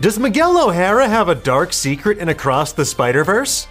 Does Miguel O'Hara have a dark secret in Across the Spider Verse?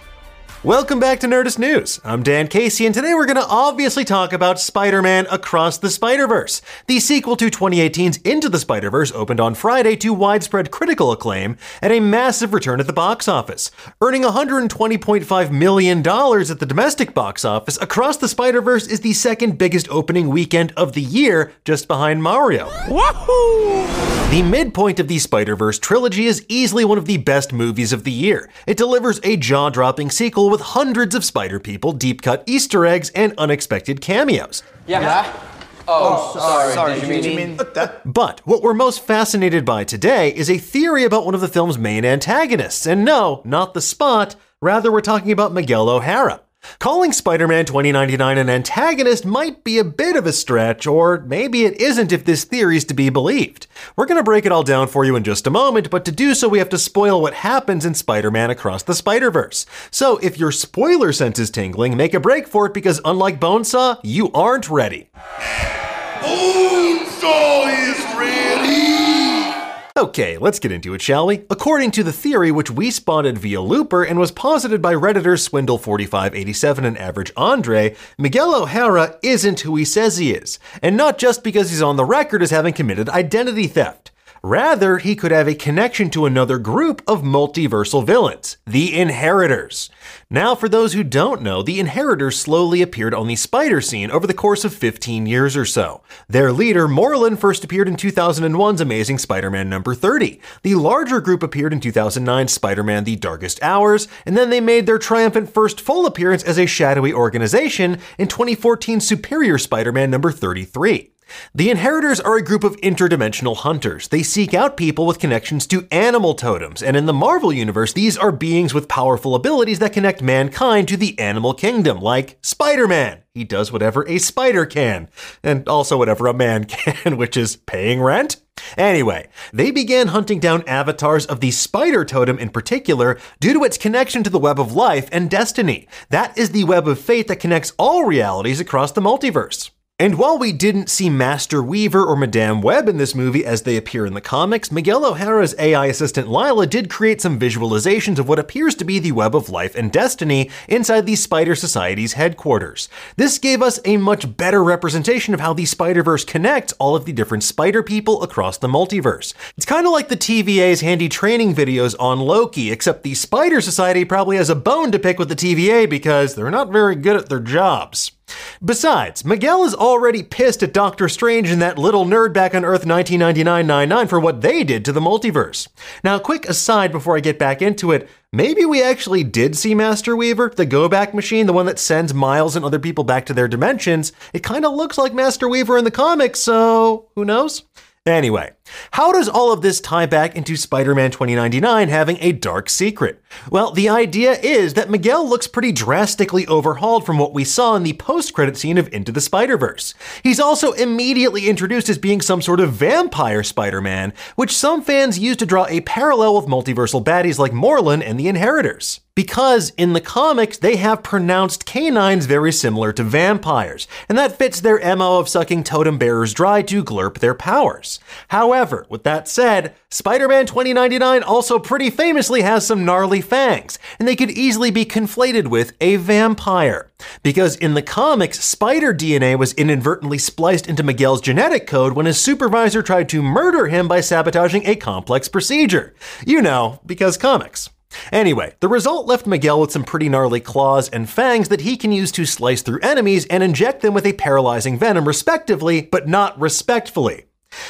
Welcome back to Nerdist News. I'm Dan Casey, and today we're going to obviously talk about Spider Man Across the Spider Verse. The sequel to 2018's Into the Spider Verse opened on Friday to widespread critical acclaim and a massive return at the box office. Earning $120.5 million at the domestic box office, Across the Spider Verse is the second biggest opening weekend of the year, just behind Mario. Wahoo! The midpoint of the Spider Verse trilogy is easily one of the best movies of the year. It delivers a jaw dropping sequel with hundreds of spider people, deep cut Easter eggs, and unexpected cameos. Yeah. yeah? Oh, oh, sorry. sorry. Did, you, Did you mean, mean that? But what we're most fascinated by today is a theory about one of the film's main antagonists. And no, not the spot. Rather, we're talking about Miguel O'Hara. Calling Spider Man 2099 an antagonist might be a bit of a stretch, or maybe it isn't if this theory is to be believed. We're going to break it all down for you in just a moment, but to do so, we have to spoil what happens in Spider Man Across the Spider Verse. So if your spoiler sense is tingling, make a break for it because unlike Bonesaw, you aren't ready. Bonesaw is! Okay, let's get into it, shall we? According to the theory which we spotted via Looper and was posited by Redditors Swindle4587 and Average Andre, Miguel O'Hara isn't who he says he is. And not just because he's on the record as having committed identity theft. Rather, he could have a connection to another group of multiversal villains, the Inheritors. Now, for those who don't know, the Inheritors slowly appeared on the spider scene over the course of 15 years or so. Their leader, Morlun, first appeared in 2001's Amazing Spider Man number 30. The larger group appeared in 2009's Spider Man The Darkest Hours, and then they made their triumphant first full appearance as a shadowy organization in 2014's Superior Spider Man number 33. The Inheritors are a group of interdimensional hunters. They seek out people with connections to animal totems, and in the Marvel Universe, these are beings with powerful abilities that connect mankind to the animal kingdom, like Spider Man. He does whatever a spider can, and also whatever a man can, which is paying rent. Anyway, they began hunting down avatars of the spider totem in particular due to its connection to the web of life and destiny. That is the web of fate that connects all realities across the multiverse. And while we didn't see Master Weaver or Madame Web in this movie as they appear in the comics, Miguel O'Hara's AI assistant LYLA did create some visualizations of what appears to be the web of life and destiny inside the Spider Society's headquarters. This gave us a much better representation of how the Spider Verse connects all of the different spider people across the multiverse. It's kind of like the TVA's handy training videos on Loki, except the Spider Society probably has a bone to pick with the TVA because they're not very good at their jobs. Besides, Miguel is already pissed at Doctor Strange and that little nerd back on Earth 1999-99 for what they did to the multiverse. Now, quick aside before I get back into it, maybe we actually did see Master Weaver, the go back machine, the one that sends Miles and other people back to their dimensions. It kind of looks like Master Weaver in the comics, so who knows? Anyway, how does all of this tie back into Spider Man 2099 having a dark secret? Well, the idea is that Miguel looks pretty drastically overhauled from what we saw in the post credit scene of Into the Spider Verse. He's also immediately introduced as being some sort of vampire Spider Man, which some fans use to draw a parallel with multiversal baddies like Morlun and the Inheritors because in the comics they have pronounced canines very similar to vampires, and that fits their MO of sucking totem bearers dry to glurp their powers. However, with that said, Spider Man 2099 also pretty famously has some gnarly fangs, and they could easily be conflated with a vampire. Because in the comics, spider DNA was inadvertently spliced into Miguel's genetic code when his supervisor tried to murder him by sabotaging a complex procedure. You know, because comics. Anyway, the result left Miguel with some pretty gnarly claws and fangs that he can use to slice through enemies and inject them with a paralyzing venom, respectively, but not respectfully.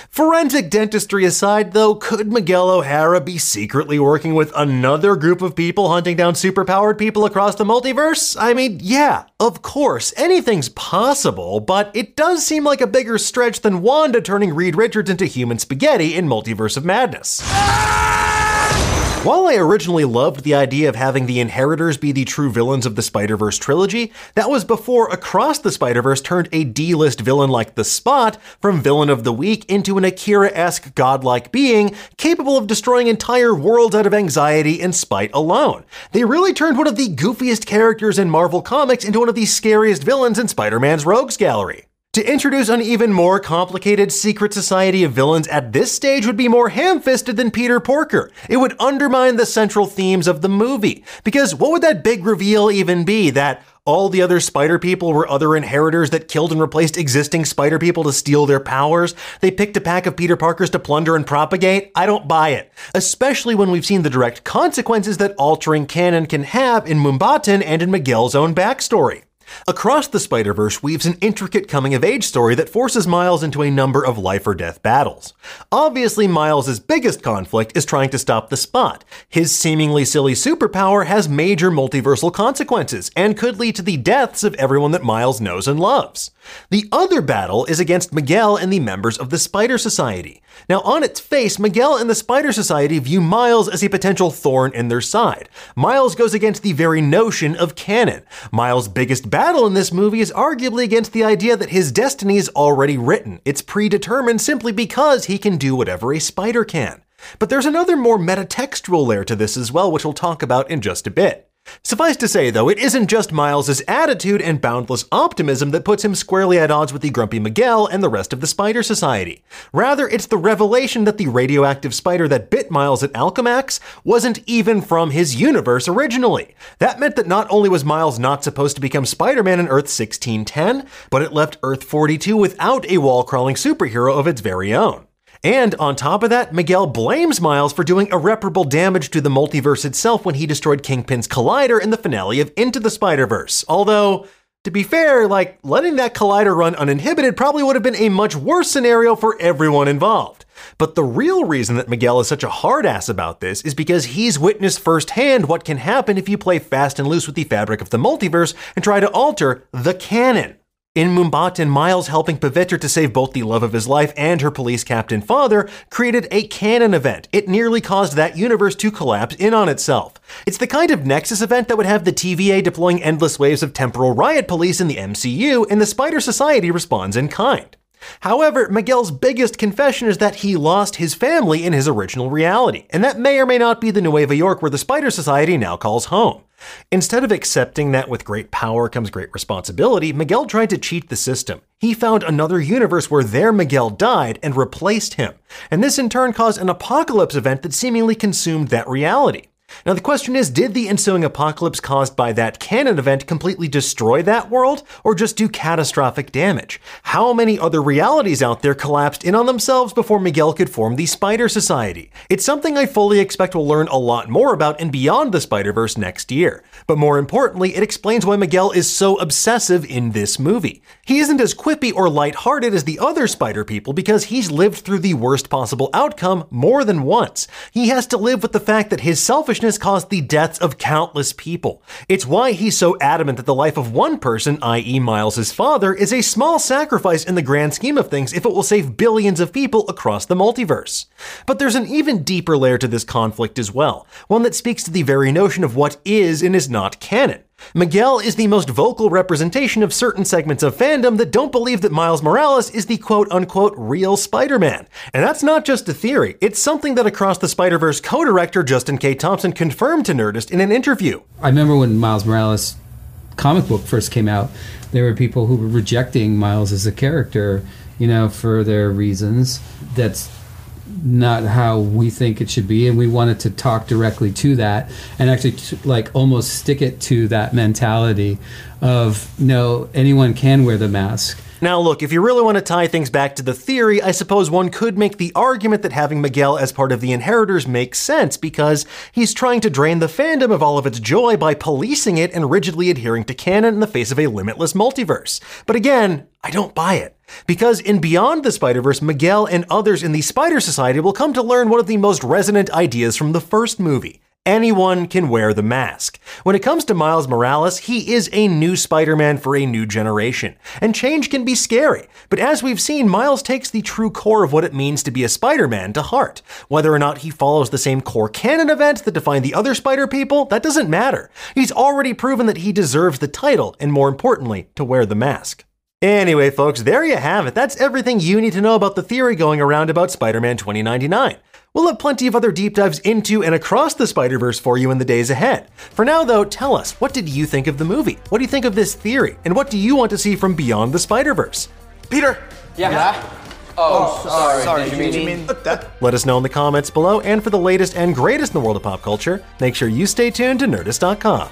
Forensic dentistry aside, though, could Miguel O'Hara be secretly working with another group of people hunting down superpowered people across the multiverse? I mean, yeah, of course, anything's possible, but it does seem like a bigger stretch than Wanda turning Reed Richards into human spaghetti in Multiverse of Madness. Ah! While I originally loved the idea of having the Inheritors be the true villains of the Spider Verse trilogy, that was before Across the Spider Verse turned a D list villain like The Spot from Villain of the Week into an Akira esque godlike being capable of destroying entire worlds out of anxiety and spite alone. They really turned one of the goofiest characters in Marvel Comics into one of the scariest villains in Spider Man's Rogues Gallery. To introduce an even more complicated secret society of villains at this stage would be more ham fisted than Peter Porker. It would undermine the central themes of the movie. Because what would that big reveal even be? That all the other spider people were other inheritors that killed and replaced existing spider people to steal their powers. They picked a pack of Peter Parkers to plunder and propagate. I don't buy it. Especially when we've seen the direct consequences that altering canon can have in Mumbattan and in Miguel's own backstory. Across the Spider Verse weaves an intricate coming of age story that forces Miles into a number of life or death battles. Obviously, Miles' biggest conflict is trying to stop the spot. His seemingly silly superpower has major multiversal consequences and could lead to the deaths of everyone that Miles knows and loves. The other battle is against Miguel and the members of the Spider Society. Now, on its face, Miguel and the Spider Society view Miles as a potential thorn in their side. Miles goes against the very notion of canon. Miles' biggest battle in this movie is arguably against the idea that his destiny is already written. It's predetermined simply because he can do whatever a spider can. But there's another more metatextual layer to this as well, which we'll talk about in just a bit. Suffice to say, though, it isn't just Miles' attitude and boundless optimism that puts him squarely at odds with the grumpy Miguel and the rest of the Spider Society. Rather, it's the revelation that the radioactive spider that bit Miles at Alchemax wasn't even from his universe originally. That meant that not only was Miles not supposed to become Spider Man in Earth 1610, but it left Earth 42 without a wall crawling superhero of its very own. And on top of that, Miguel blames Miles for doing irreparable damage to the multiverse itself when he destroyed Kingpin's collider in the finale of Into the Spider Verse. Although, to be fair, like, letting that collider run uninhibited probably would have been a much worse scenario for everyone involved. But the real reason that Miguel is such a hard ass about this is because he's witnessed firsthand what can happen if you play fast and loose with the fabric of the multiverse and try to alter the canon. In Mumbattan, Miles helping Pavitra to save both the love of his life and her police captain father created a canon event. It nearly caused that universe to collapse in on itself. It's the kind of Nexus event that would have the TVA deploying endless waves of temporal riot police in the MCU, and the Spider Society responds in kind. However, Miguel's biggest confession is that he lost his family in his original reality, and that may or may not be the Nueva York where the Spider Society now calls home. Instead of accepting that with great power comes great responsibility, Miguel tried to cheat the system. He found another universe where their Miguel died and replaced him, and this in turn caused an apocalypse event that seemingly consumed that reality. Now, the question is did the ensuing apocalypse caused by that canon event completely destroy that world, or just do catastrophic damage? How many other realities out there collapsed in on themselves before Miguel could form the Spider Society? It's something I fully expect we'll learn a lot more about in Beyond the Spider Verse next year. But more importantly, it explains why Miguel is so obsessive in this movie. He isn't as quippy or lighthearted as the other Spider people because he's lived through the worst possible outcome more than once. He has to live with the fact that his selfishness caused the deaths of countless people. It's why he's so adamant that the life of one person, i.e., Miles' father, is a small sacrifice in the grand scheme of things if it will save billions of people across the multiverse. But there's an even deeper layer to this conflict as well, one that speaks to the very notion of what is and is not canon. Miguel is the most vocal representation of certain segments of fandom that don't believe that Miles Morales is the quote unquote real Spider Man. And that's not just a theory, it's something that Across the Spider Verse co director Justin K. Thompson confirmed to Nerdist in an interview. I remember when Miles Morales comic book first came out, there were people who were rejecting Miles as a character, you know, for their reasons. That's not how we think it should be and we wanted to talk directly to that and actually t- like almost stick it to that mentality of no anyone can wear the mask now, look, if you really want to tie things back to the theory, I suppose one could make the argument that having Miguel as part of the Inheritors makes sense because he's trying to drain the fandom of all of its joy by policing it and rigidly adhering to canon in the face of a limitless multiverse. But again, I don't buy it. Because in Beyond the Spider Verse, Miguel and others in the Spider Society will come to learn one of the most resonant ideas from the first movie Anyone can wear the mask. When it comes to Miles Morales, he is a new Spider Man for a new generation. And change can be scary. But as we've seen, Miles takes the true core of what it means to be a Spider Man to heart. Whether or not he follows the same core canon events that define the other Spider people, that doesn't matter. He's already proven that he deserves the title, and more importantly, to wear the mask. Anyway, folks, there you have it. That's everything you need to know about the theory going around about Spider Man 2099. We'll have plenty of other deep dives into and across the Spider Verse for you in the days ahead. For now, though, tell us what did you think of the movie? What do you think of this theory? And what do you want to see from Beyond the Spider Verse? Peter! Yeah. yeah. Oh, oh, sorry. Sorry. Did you mean? that? Let us know in the comments below, and for the latest and greatest in the world of pop culture, make sure you stay tuned to Nerdist.com.